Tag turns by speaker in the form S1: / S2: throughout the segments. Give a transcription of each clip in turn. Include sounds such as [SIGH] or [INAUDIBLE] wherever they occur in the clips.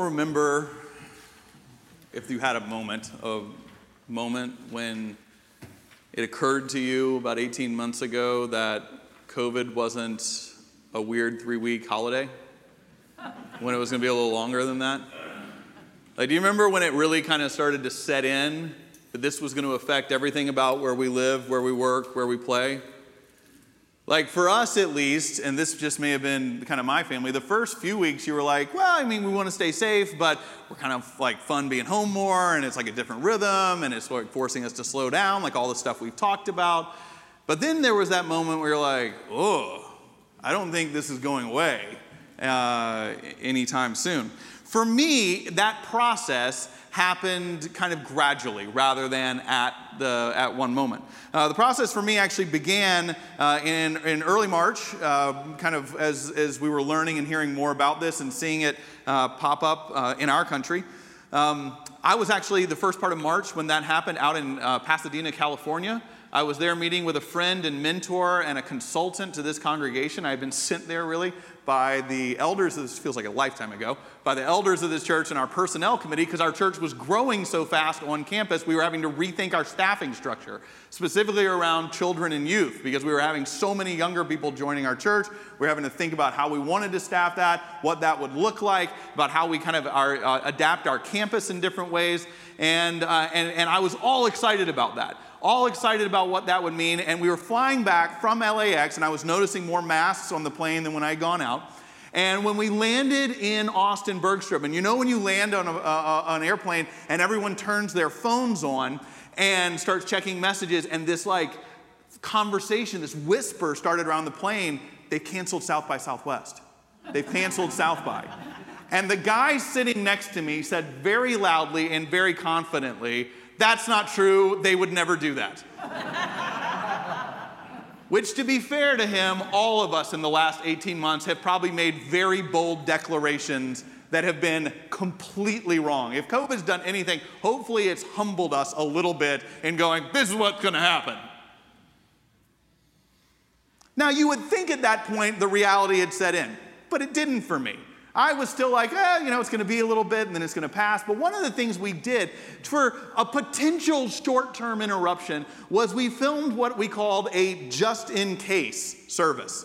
S1: remember if you had a moment, a moment when it occurred to you about 18 months ago that COVID wasn't a weird three week holiday, when it was going to be a little longer than that. Like, do you remember when it really kind of started to set in that this was going to affect everything about where we live, where we work, where we play? Like for us at least, and this just may have been kind of my family, the first few weeks you were like, well, I mean, we want to stay safe, but we're kind of like fun being home more, and it's like a different rhythm, and it's like forcing us to slow down, like all the stuff we've talked about. But then there was that moment where you're like, oh, I don't think this is going away uh, anytime soon. For me, that process happened kind of gradually rather than at, the, at one moment. Uh, the process for me actually began uh, in, in early March, uh, kind of as, as we were learning and hearing more about this and seeing it uh, pop up uh, in our country. Um, I was actually the first part of March when that happened out in uh, Pasadena, California. I was there meeting with a friend and mentor and a consultant to this congregation. I had been sent there really by the elders, this feels like a lifetime ago, by the elders of this church and our personnel committee because our church was growing so fast on campus, we were having to rethink our staffing structure, specifically around children and youth, because we were having so many younger people joining our church. We were having to think about how we wanted to staff that, what that would look like, about how we kind of uh, adapt our campus in different ways. And, uh, and, and I was all excited about that all excited about what that would mean. And we were flying back from LAX, and I was noticing more masks on the plane than when I'd gone out. And when we landed in Austin Bergstrom, and you know when you land on a, an airplane and everyone turns their phones on and starts checking messages, and this like conversation, this whisper started around the plane, they canceled South by Southwest. They've canceled South by. And the guy sitting next to me said very loudly and very confidently, that's not true. They would never do that. Which, to be fair to him, all of us in the last 18 months have probably made very bold declarations that have been completely wrong. If COVID's done anything, hopefully it's humbled us a little bit in going, this is what's going to happen. Now, you would think at that point the reality had set in, but it didn't for me. I was still like, eh, you know, it's going to be a little bit and then it's going to pass. But one of the things we did for a potential short term interruption was we filmed what we called a just in case service.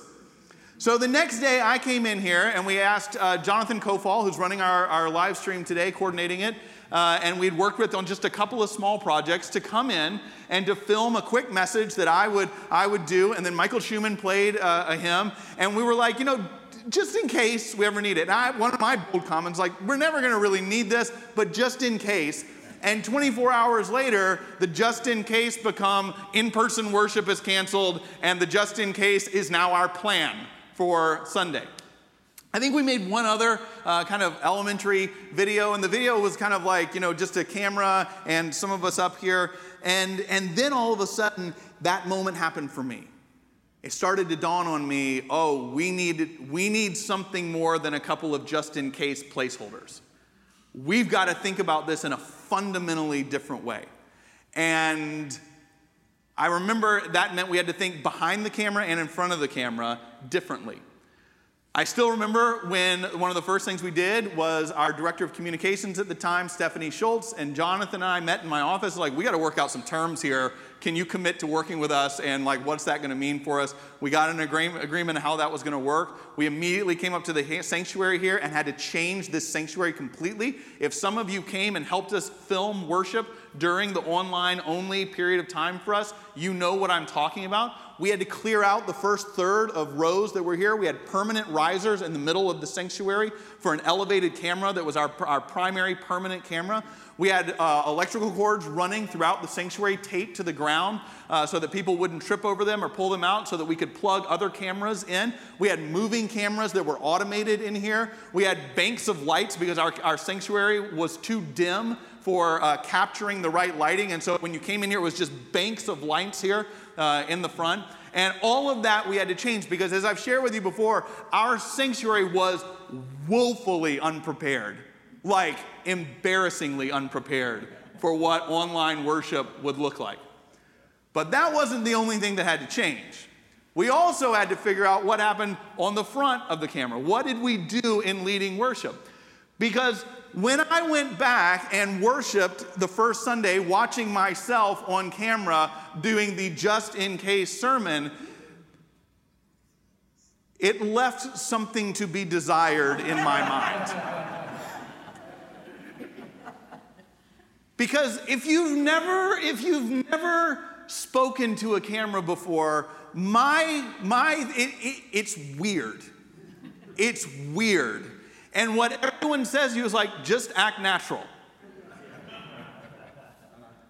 S1: So the next day I came in here and we asked uh, Jonathan Kofall, who's running our, our live stream today, coordinating it, uh, and we'd worked with on just a couple of small projects to come in and to film a quick message that I would, I would do. And then Michael Schumann played uh, a hymn. And we were like, you know, just in case we ever need it. I, one of my bold comments, like, we're never going to really need this, but just in case. And 24 hours later, the just in case become in person worship is canceled, and the just in case is now our plan for Sunday. I think we made one other uh, kind of elementary video, and the video was kind of like, you know, just a camera and some of us up here. And, and then all of a sudden, that moment happened for me it started to dawn on me oh, we need, we need something more than a couple of just in case placeholders. We've got to think about this in a fundamentally different way. And I remember that meant we had to think behind the camera and in front of the camera differently. I still remember when one of the first things we did was our director of communications at the time, Stephanie Schultz, and Jonathan and I met in my office. Like, we got to work out some terms here can you commit to working with us? And like, what's that going to mean for us? We got an agreement, agreement on how that was going to work. We immediately came up to the sanctuary here and had to change this sanctuary completely. If some of you came and helped us film worship during the online only period of time for us, you know what I'm talking about. We had to clear out the first third of rows that were here. We had permanent risers in the middle of the sanctuary for an elevated camera that was our, our primary permanent camera. We had uh, electrical cords running throughout the sanctuary taped to the ground uh, so that people wouldn't trip over them or pull them out so that we could plug other cameras in. We had moving cameras that were automated in here. We had banks of lights because our, our sanctuary was too dim for uh, capturing the right lighting. And so when you came in here, it was just banks of lights here uh, in the front. And all of that we had to change because, as I've shared with you before, our sanctuary was woefully unprepared like embarrassingly unprepared for what online worship would look like. But that wasn't the only thing that had to change. We also had to figure out what happened on the front of the camera. What did we do in leading worship? Because when I went back and worshiped the first Sunday, watching myself on camera doing the just in case sermon, it left something to be desired in my mind. Because if you've never, if you've never spoken to a camera before, my, my, it, it, it's weird. It's weird. And what everyone says you is like, just act natural.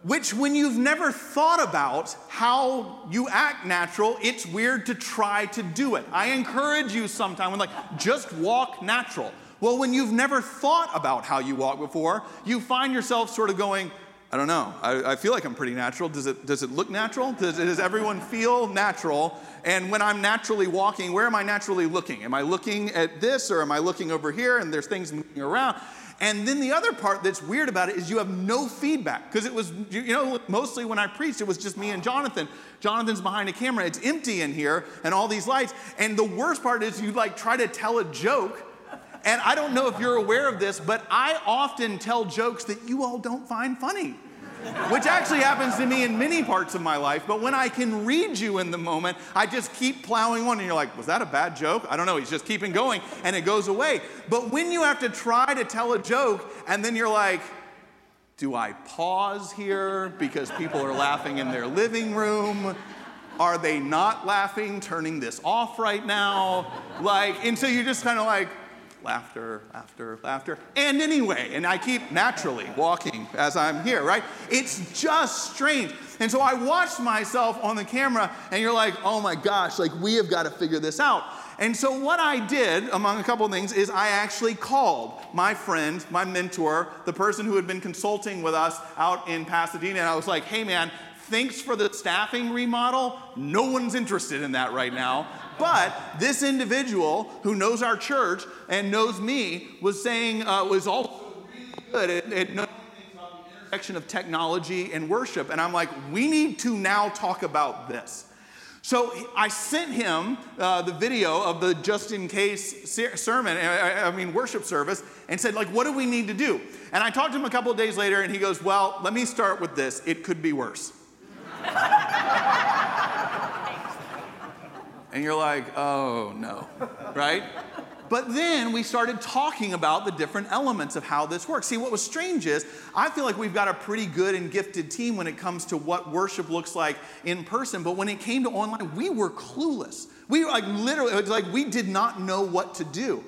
S1: Which, when you've never thought about how you act natural, it's weird to try to do it. I encourage you sometime when, like, just walk natural. Well, when you've never thought about how you walk before, you find yourself sort of going, I don't know. I, I, feel like I'm pretty natural. Does it, does it look natural? Does, does everyone feel natural? And when I'm naturally walking, where am I naturally looking? Am I looking at this or am I looking over here and there's things moving around? And then the other part that's weird about it is you have no feedback because it was, you know, mostly when I preached, it was just me and Jonathan. Jonathan's behind a camera, it's empty in here and all these lights. And the worst part is you like try to tell a joke and I don't know if you're aware of this, but I often tell jokes that you all don't find funny. Which actually happens to me in many parts of my life, but when I can read you in the moment, I just keep plowing on, and you're like, was that a bad joke? I don't know, he's just keeping going, and it goes away. But when you have to try to tell a joke, and then you're like, do I pause here because people are laughing in their living room? Are they not laughing, turning this off right now? Like, and so you're just kind of like, laughter, laughter, laughter. And anyway, and I keep naturally walking as I'm here, right? It's just strange. And so I watched myself on the camera, and you're like, oh my gosh, like we have got to figure this out. And so, what I did, among a couple of things, is I actually called my friend, my mentor, the person who had been consulting with us out in Pasadena, and I was like, hey man, thanks for the staffing remodel. No one's interested in that right now. But this individual who knows our church and knows me was saying, uh, was also really good at, knowing things about the intersection of technology and worship. And I'm like, we need to now talk about this. So I sent him uh, the video of the just in case sermon, I mean worship service, and said, like, what do we need to do? And I talked to him a couple of days later, and he goes, well, let me start with this. It could be worse. And you're like, oh no, right? But then we started talking about the different elements of how this works. See, what was strange is I feel like we've got a pretty good and gifted team when it comes to what worship looks like in person. But when it came to online, we were clueless. We were like literally, like we did not know what to do.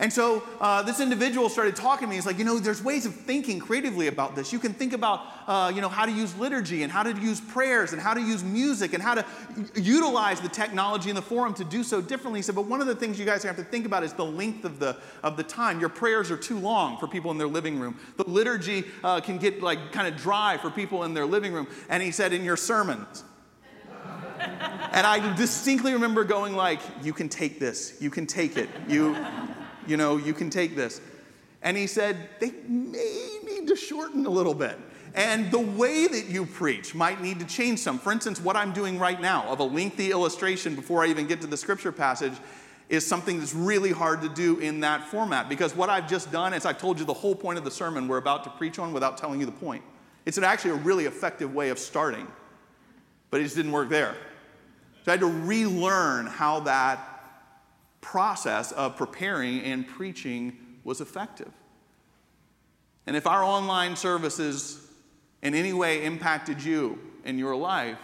S1: And so uh, this individual started talking to me. He's like, you know, there's ways of thinking creatively about this. You can think about, uh, you know, how to use liturgy and how to use prayers and how to use music and how to utilize the technology in the forum to do so differently. He said, but one of the things you guys have to think about is the length of the, of the time. Your prayers are too long for people in their living room. The liturgy uh, can get like kind of dry for people in their living room. And he said, in your sermons. [LAUGHS] and I distinctly remember going like, you can take this, you can take it, you, you know, you can take this. And he said, they may need to shorten a little bit. And the way that you preach might need to change some. For instance, what I'm doing right now of a lengthy illustration before I even get to the scripture passage is something that's really hard to do in that format because what I've just done is I've told you the whole point of the sermon we're about to preach on without telling you the point. It's actually a really effective way of starting, but it just didn't work there. So I had to relearn how that process of preparing and preaching was effective. And if our online services in any way impacted you in your life,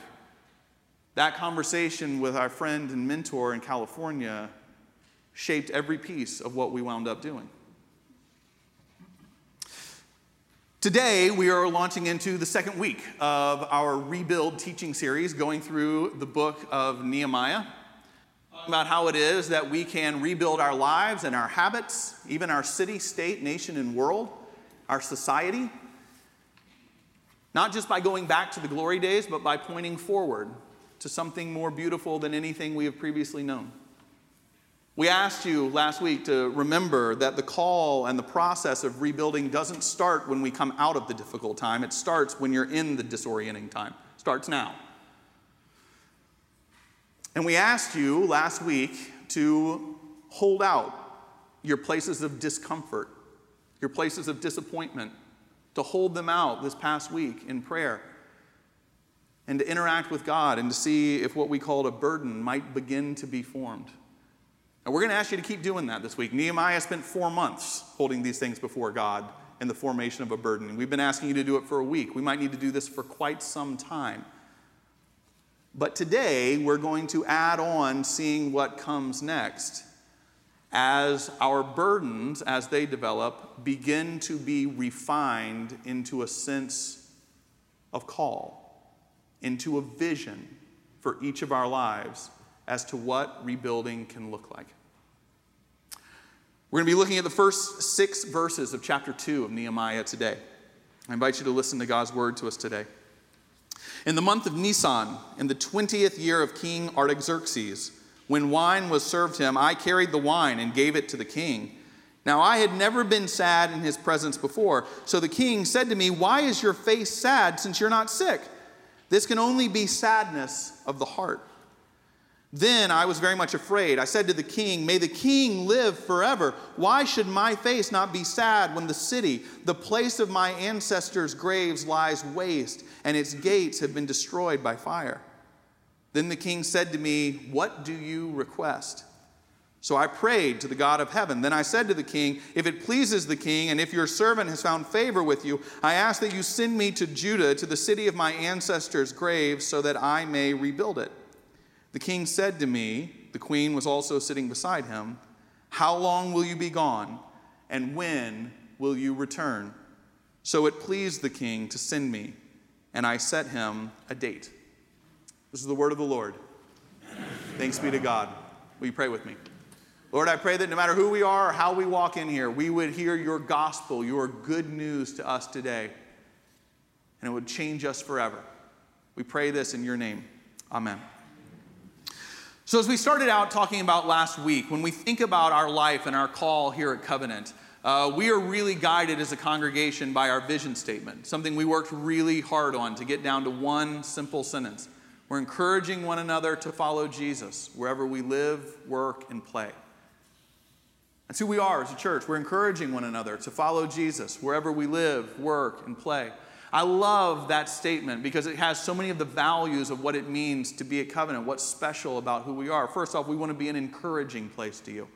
S1: that conversation with our friend and mentor in California shaped every piece of what we wound up doing. Today, we are launching into the second week of our Rebuild teaching series, going through the book of Nehemiah about how it is that we can rebuild our lives and our habits, even our city, state, nation, and world, our society. Not just by going back to the glory days, but by pointing forward to something more beautiful than anything we have previously known. We asked you last week to remember that the call and the process of rebuilding doesn't start when we come out of the difficult time. It starts when you're in the disorienting time. It starts now. And we asked you last week to hold out your places of discomfort your places of disappointment, to hold them out this past week in prayer, and to interact with God and to see if what we called a burden might begin to be formed. And we're going to ask you to keep doing that this week. Nehemiah spent four months holding these things before God in the formation of a burden. We've been asking you to do it for a week. We might need to do this for quite some time. But today, we're going to add on seeing what comes next as our burdens, as they develop, begin to be refined into a sense of call, into a vision for each of our lives as to what rebuilding can look like. We're going to be looking at the first six verses of chapter 2 of Nehemiah today. I invite you to listen to God's word to us today. In the month of Nisan, in the 20th year of King Artaxerxes, when wine was served him, I carried the wine and gave it to the king. Now I had never been sad in his presence before. So the king said to me, Why is your face sad since you're not sick? This can only be sadness of the heart. Then I was very much afraid. I said to the king, May the king live forever. Why should my face not be sad when the city, the place of my ancestors' graves, lies waste and its gates have been destroyed by fire? Then the king said to me, What do you request? So I prayed to the God of heaven. Then I said to the king, If it pleases the king, and if your servant has found favor with you, I ask that you send me to Judah, to the city of my ancestors' graves, so that I may rebuild it. The king said to me, the queen was also sitting beside him, How long will you be gone, and when will you return? So it pleased the king to send me, and I set him a date. This is the word of the Lord. Thanks be to God. Will you pray with me? Lord, I pray that no matter who we are or how we walk in here, we would hear your gospel, your good news to us today, and it would change us forever. We pray this in your name. Amen. So, as we started out talking about last week, when we think about our life and our call here at Covenant, uh, we are really guided as a congregation by our vision statement, something we worked really hard on to get down to one simple sentence. We're encouraging one another to follow Jesus wherever we live, work, and play. That's who we are as a church. We're encouraging one another to follow Jesus wherever we live, work, and play. I love that statement because it has so many of the values of what it means to be a covenant, what's special about who we are. First off, we want to be an encouraging place to you.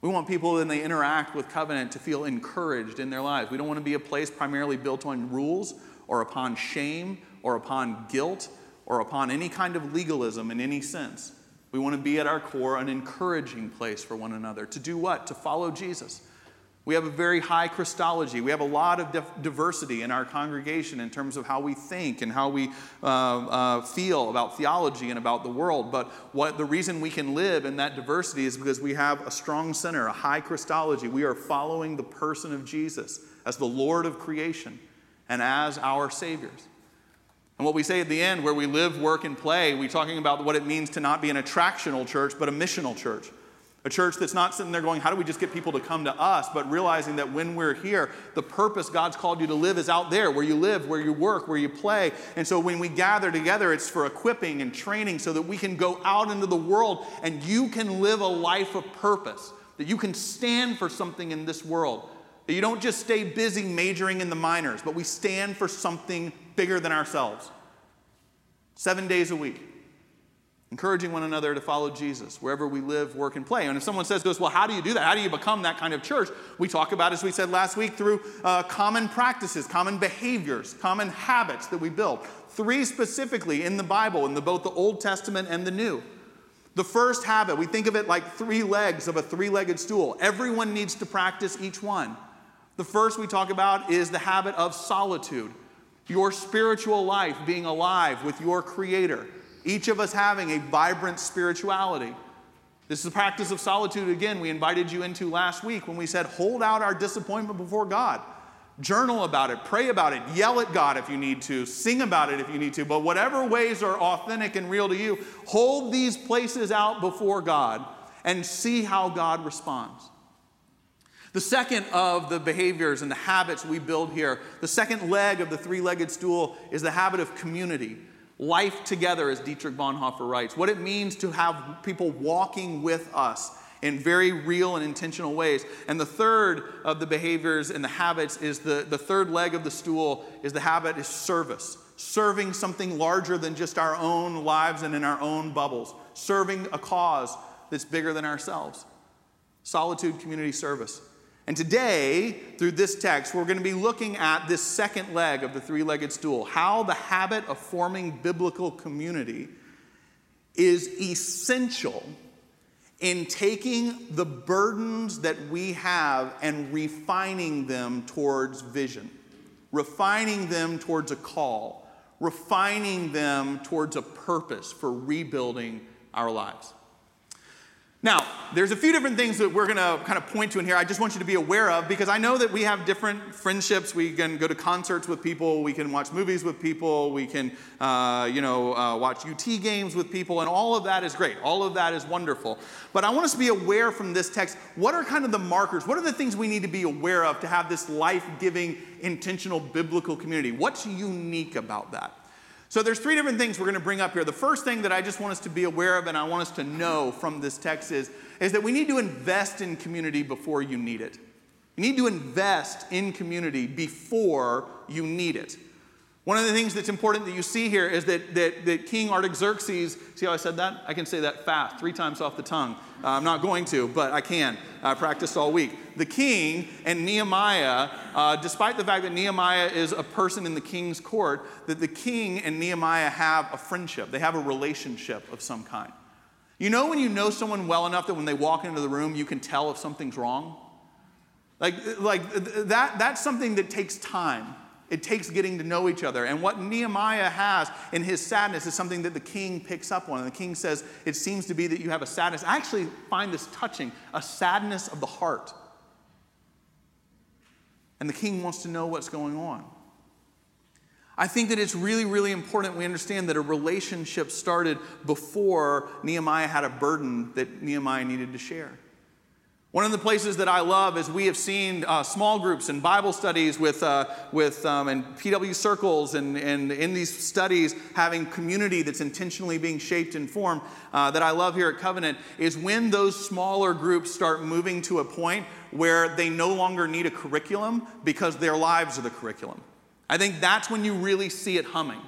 S1: We want people, when they interact with covenant, to feel encouraged in their lives. We don't want to be a place primarily built on rules or upon shame or upon guilt or upon any kind of legalism in any sense. We want to be at our core an encouraging place for one another. To do what? To follow Jesus we have a very high Christology. We have a lot of diversity in our congregation in terms of how we think and how we uh, uh, feel about theology and about the world. But what the reason we can live in that diversity is because we have a strong center, a high Christology. We are following the person of Jesus as the Lord of creation and as our Saviors. And what we say at the end, where we live, work, and play, we're talking about what it means to not be an attractional church, but a missional church. A church that's not sitting there going, How do we just get people to come to us? but realizing that when we're here, the purpose God's called you to live is out there, where you live, where you work, where you play. And so when we gather together, it's for equipping and training so that we can go out into the world and you can live a life of purpose, that you can stand for something in this world. That you don't just stay busy majoring in the minors, but we stand for something bigger than ourselves. Seven days a week encouraging one another to follow Jesus wherever we live, work, and play. And if someone says to us, Well, how do you do that? How do you become that kind of church? We talk about, as we said last week, through uh, common practices, common behaviors, common habits that we build. Three specifically in the Bible, in the, both the Old Testament and the New. The first habit, we think of it like three legs of a three legged stool. Everyone needs to practice each one. The first we talk about is the habit of solitude, your spiritual life being alive with your Creator each of us having a vibrant spirituality. This is the practice of solitude, again, we invited you into last week when we said, hold out our disappointment before God. Journal about it, pray about it, yell at God if you need to, sing about it if you need to, but whatever ways are authentic and real to you, hold these places out before God and see how God responds. The second of the behaviors and the habits we build here, the second leg of the three legged stool, is the habit of community. Life together, as Dietrich Bonhoeffer writes, what it means to have people walking with us in very real and intentional ways. And the third of the behaviors and the habits is the, the third leg of the stool is the habit is service. Serving something larger than just our own lives and in our own bubbles. Serving a cause that's bigger than ourselves. Solitude community service. And today, through this text, we're going to be looking at this second leg of the three legged stool how the habit of forming biblical community is essential in taking the burdens that we have and refining them towards vision, refining them towards a call, refining them towards a purpose for rebuilding our lives. Now, there's a few different things that we're going to kind of point to in here. I just want you to be aware of because I know that we have different friendships. We can go to concerts with people, we can watch movies with people, we can, uh, you know, uh, watch UT games with people, and all of that is great. All of that is wonderful. But I want us to be aware from this text what are kind of the markers? What are the things we need to be aware of to have this life giving, intentional biblical community? What's unique about that? So there's three different things we're going to bring up here. The first thing that I just want us to be aware of and I want us to know from this text is, is that we need to invest in community before you need it. You need to invest in community before you need it. One of the things that's important that you see here is that, that, that King Artaxerxes, see how I said that? I can say that fast, three times off the tongue. Uh, I'm not going to, but I can. I practiced all week. The king and Nehemiah, uh, despite the fact that Nehemiah is a person in the king's court, that the king and Nehemiah have a friendship. They have a relationship of some kind. You know when you know someone well enough that when they walk into the room, you can tell if something's wrong? Like, like that, that's something that takes time. It takes getting to know each other. And what Nehemiah has in his sadness is something that the king picks up on. And the king says, It seems to be that you have a sadness. I actually find this touching a sadness of the heart. And the king wants to know what's going on. I think that it's really, really important we understand that a relationship started before Nehemiah had a burden that Nehemiah needed to share. One of the places that I love is we have seen uh, small groups and Bible studies with, uh, with um, and PW circles and, and in these studies having community that's intentionally being shaped and formed uh, that I love here at Covenant is when those smaller groups start moving to a point where they no longer need a curriculum because their lives are the curriculum. I think that's when you really see it humming.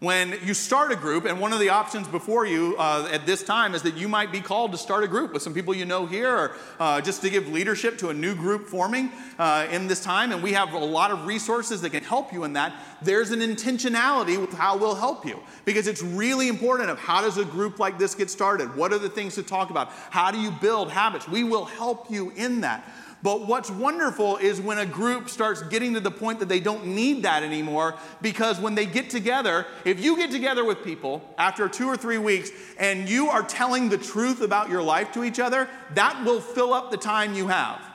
S1: When you start a group, and one of the options before you uh, at this time is that you might be called to start a group with some people you know here, or uh, just to give leadership to a new group forming uh, in this time. And we have a lot of resources that can help you in that. There's an intentionality with how we'll help you because it's really important of how does a group like this get started? What are the things to talk about? How do you build habits? We will help you in that. But what's wonderful is when a group starts getting to the point that they don't need that anymore, because when they get together, if you get together with people after two or three weeks and you are telling the truth about your life to each other, that will fill up the time you have.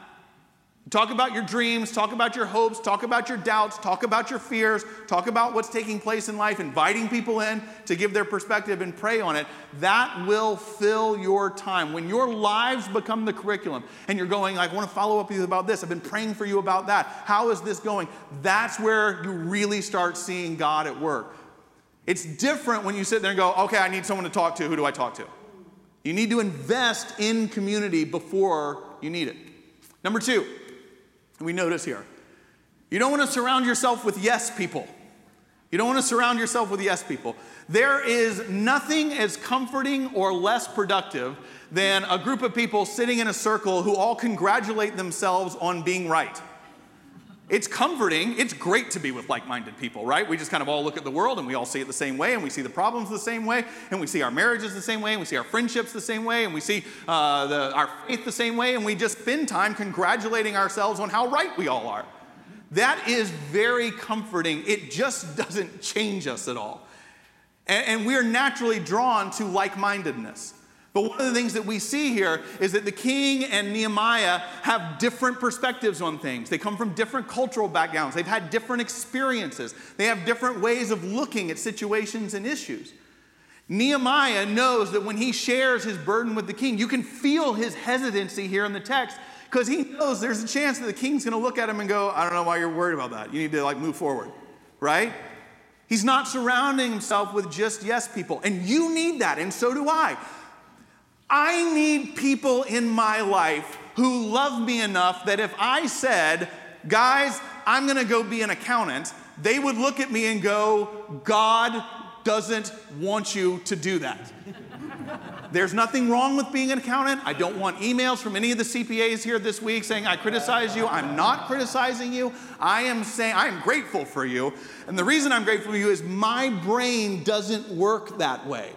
S1: Talk about your dreams, talk about your hopes, talk about your doubts, talk about your fears, talk about what's taking place in life, inviting people in to give their perspective and pray on it. That will fill your time. When your lives become the curriculum and you're going, I want to follow up with you about this, I've been praying for you about that. How is this going? That's where you really start seeing God at work. It's different when you sit there and go, okay, I need someone to talk to. Who do I talk to? You need to invest in community before you need it. Number two, we notice here. You don't want to surround yourself with yes people. You don't want to surround yourself with yes people. There is nothing as comforting or less productive than a group of people sitting in a circle who all congratulate themselves on being right. It's comforting. It's great to be with like minded people, right? We just kind of all look at the world and we all see it the same way, and we see the problems the same way, and we see our marriages the same way, and we see our friendships the same way, and we see uh, the, our faith the same way, and we just spend time congratulating ourselves on how right we all are. That is very comforting. It just doesn't change us at all. And, and we're naturally drawn to like mindedness. But one of the things that we see here is that the king and Nehemiah have different perspectives on things. They come from different cultural backgrounds, they've had different experiences, they have different ways of looking at situations and issues. Nehemiah knows that when he shares his burden with the king, you can feel his hesitancy here in the text because he knows there's a chance that the king's going to look at him and go, I don't know why you're worried about that. You need to like move forward, right? He's not surrounding himself with just yes people. And you need that, and so do I. I need people in my life who love me enough that if I said, guys, I'm gonna go be an accountant, they would look at me and go, God doesn't want you to do that. There's nothing wrong with being an accountant. I don't want emails from any of the CPAs here this week saying I criticize you. I'm not criticizing you. I am saying I am grateful for you. And the reason I'm grateful for you is my brain doesn't work that way.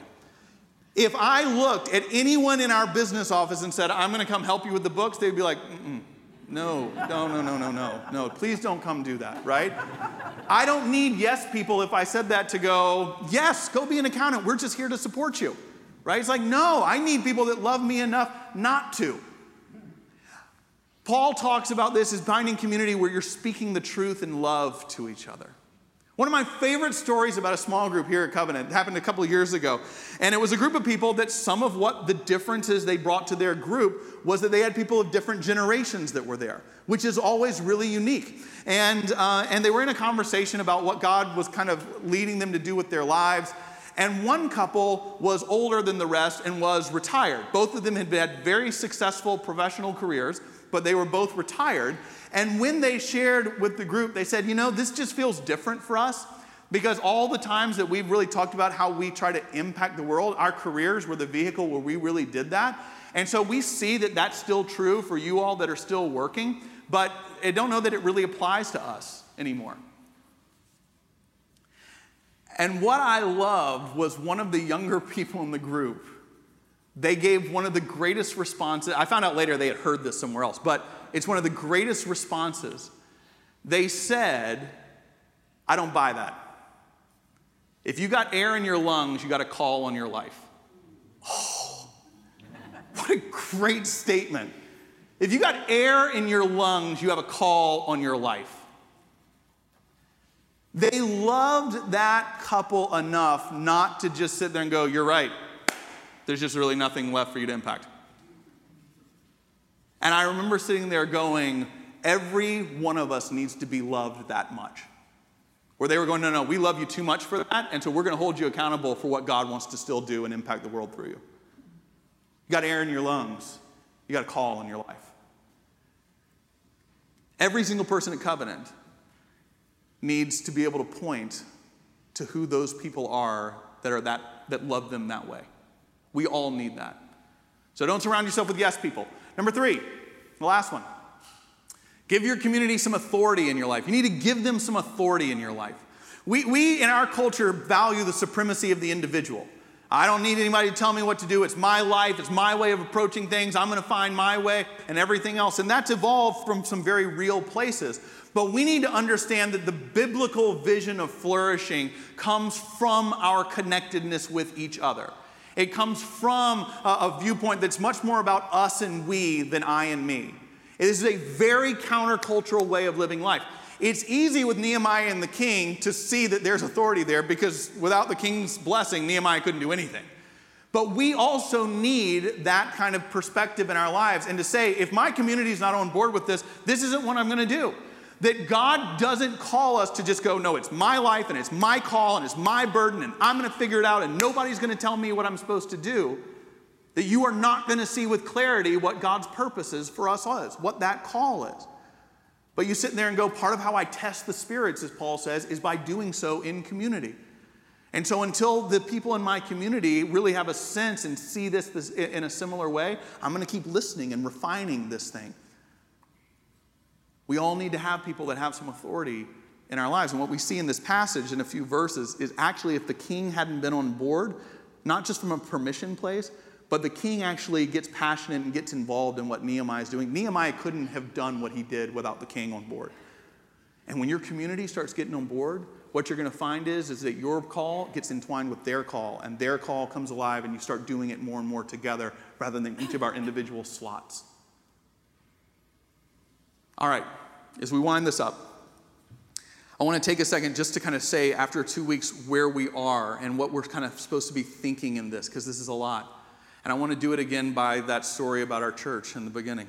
S1: If I looked at anyone in our business office and said, I'm going to come help you with the books, they'd be like, no, no, no, no, no, no, no, please don't come do that, right? I don't need yes people if I said that to go, yes, go be an accountant. We're just here to support you, right? It's like, no, I need people that love me enough not to. Paul talks about this as binding community where you're speaking the truth in love to each other. One of my favorite stories about a small group here at Covenant happened a couple years ago. And it was a group of people that some of what the differences they brought to their group was that they had people of different generations that were there, which is always really unique. And, uh, and they were in a conversation about what God was kind of leading them to do with their lives. And one couple was older than the rest and was retired. Both of them had had very successful professional careers, but they were both retired. And when they shared with the group, they said, you know, this just feels different for us because all the times that we've really talked about how we try to impact the world, our careers were the vehicle where we really did that. And so we see that that's still true for you all that are still working, but I don't know that it really applies to us anymore. And what I loved was one of the younger [LAUGHS] people in the group. They gave one of the greatest responses. I found out later they had heard this somewhere else, but it's one of the greatest responses. They said, I don't buy that. If you got air in your lungs, you got a call on your life. Oh, what a great statement. If you got air in your lungs, you have a call on your life. They loved that couple enough not to just sit there and go, You're right. There's just really nothing left for you to impact. And I remember sitting there going, every one of us needs to be loved that much. Where they were going, no, no, we love you too much for that, and so we're going to hold you accountable for what God wants to still do and impact the world through you. You got air in your lungs, you got a call in your life. Every single person at Covenant needs to be able to point to who those people are that are that that love them that way. We all need that. So don't surround yourself with yes people. Number three, the last one. Give your community some authority in your life. You need to give them some authority in your life. We, we in our culture value the supremacy of the individual. I don't need anybody to tell me what to do. It's my life, it's my way of approaching things. I'm going to find my way and everything else. And that's evolved from some very real places. But we need to understand that the biblical vision of flourishing comes from our connectedness with each other. It comes from a, a viewpoint that's much more about us and we than I and me. It is a very countercultural way of living life. It's easy with Nehemiah and the king to see that there's authority there because without the king's blessing, Nehemiah couldn't do anything. But we also need that kind of perspective in our lives and to say, if my community is not on board with this, this isn't what I'm going to do. That God doesn't call us to just go, no, it's my life and it's my call and it's my burden and I'm going to figure it out and nobody's going to tell me what I'm supposed to do. That you are not going to see with clarity what God's purpose is for us is, what that call is. But you sit there and go, part of how I test the spirits, as Paul says, is by doing so in community. And so until the people in my community really have a sense and see this, this in a similar way, I'm going to keep listening and refining this thing. We all need to have people that have some authority in our lives. And what we see in this passage in a few verses is actually if the king hadn't been on board, not just from a permission place, but the king actually gets passionate and gets involved in what Nehemiah is doing. Nehemiah couldn't have done what he did without the king on board. And when your community starts getting on board, what you're going to find is, is that your call gets entwined with their call, and their call comes alive, and you start doing it more and more together rather than each of our individual slots. All right, as we wind this up, I want to take a second just to kind of say, after two weeks, where we are and what we're kind of supposed to be thinking in this, because this is a lot. And I want to do it again by that story about our church in the beginning.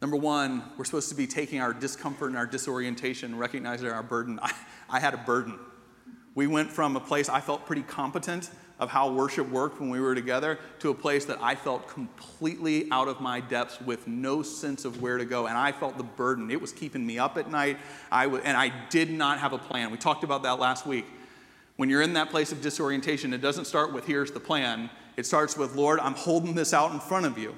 S1: Number one, we're supposed to be taking our discomfort and our disorientation, recognizing our burden. I, [LAUGHS] I had a burden. We went from a place I felt pretty competent of how worship worked when we were together to a place that I felt completely out of my depths with no sense of where to go. And I felt the burden. It was keeping me up at night. I w- and I did not have a plan. We talked about that last week. When you're in that place of disorientation, it doesn't start with here's the plan. It starts with, Lord, I'm holding this out in front of you.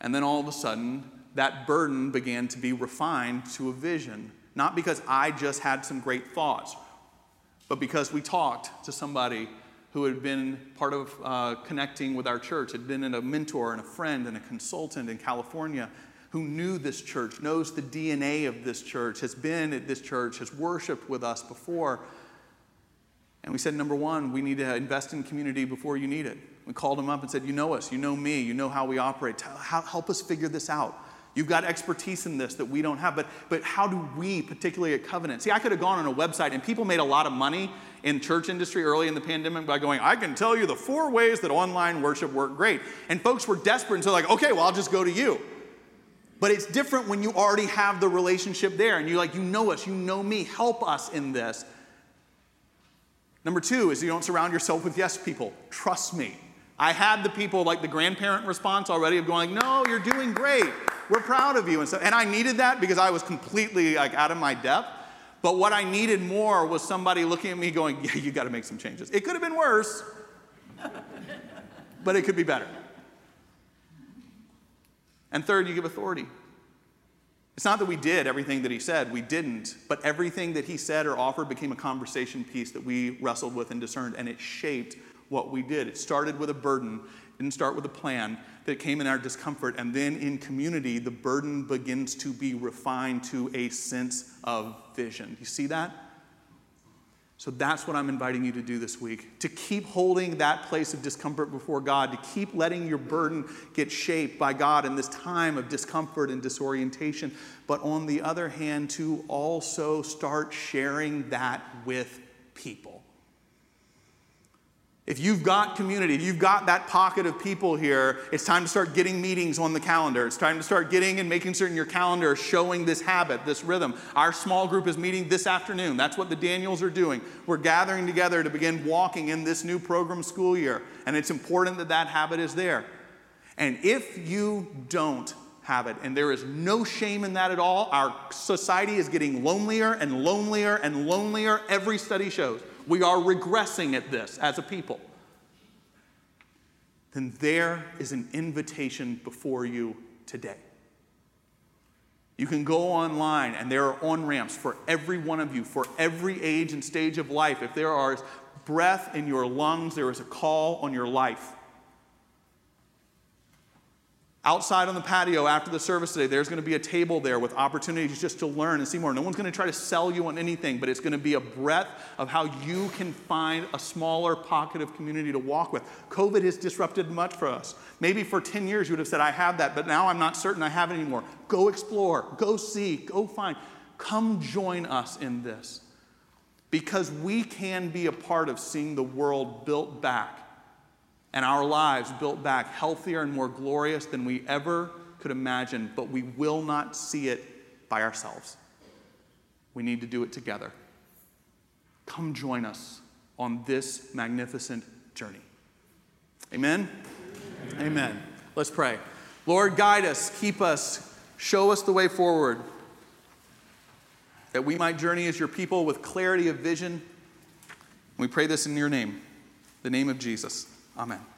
S1: And then all of a sudden, that burden began to be refined to a vision. Not because I just had some great thoughts, but because we talked to somebody who had been part of uh, connecting with our church, had been a mentor and a friend and a consultant in California, who knew this church, knows the DNA of this church, has been at this church, has worshiped with us before. And we said, number one, we need to invest in community before you need it. We called him up and said, You know us, you know me, you know how we operate. Help us figure this out. You've got expertise in this that we don't have, but, but how do we, particularly at Covenant? See, I could have gone on a website and people made a lot of money in church industry early in the pandemic by going, I can tell you the four ways that online worship work great. And folks were desperate and so like, okay, well, I'll just go to you. But it's different when you already have the relationship there and you're like, you know us, you know me, help us in this. Number two is you don't surround yourself with yes people. Trust me. I had the people like the grandparent response already of going, no, you're doing great. We're proud of you. And, so, and I needed that because I was completely like out of my depth. But what I needed more was somebody looking at me going, yeah, you got to make some changes. It could have been worse, but it could be better. And third, you give authority. It's not that we did everything that he said, we didn't, but everything that he said or offered became a conversation piece that we wrestled with and discerned, and it shaped what we did. It started with a burden, didn't start with a plan, that came in our discomfort, and then in community, the burden begins to be refined to a sense of vision. You see that? So that's what I'm inviting you to do this week to keep holding that place of discomfort before God, to keep letting your burden get shaped by God in this time of discomfort and disorientation. But on the other hand, to also start sharing that with people. If you've got community, if you've got that pocket of people here, it's time to start getting meetings on the calendar. It's time to start getting and making certain your calendar is showing this habit, this rhythm. Our small group is meeting this afternoon. That's what the Daniels are doing. We're gathering together to begin walking in this new program school year, and it's important that that habit is there. And if you don't have it, and there is no shame in that at all, our society is getting lonelier and lonelier and lonelier, every study shows. We are regressing at this as a people. Then there is an invitation before you today. You can go online, and there are on ramps for every one of you, for every age and stage of life. If there is breath in your lungs, there is a call on your life. Outside on the patio after the service today, there's going to be a table there with opportunities just to learn and see more. No one's going to try to sell you on anything, but it's going to be a breadth of how you can find a smaller pocket of community to walk with. COVID has disrupted much for us. Maybe for 10 years you would have said, I have that, but now I'm not certain I have it anymore. Go explore, go see, go find. Come join us in this because we can be a part of seeing the world built back and our lives built back healthier and more glorious than we ever could imagine, but we will not see it by ourselves. We need to do it together. Come join us on this magnificent journey. Amen? Amen. Amen. Let's pray. Lord, guide us, keep us, show us the way forward, that we might journey as your people with clarity of vision. We pray this in your name, the name of Jesus. Amen.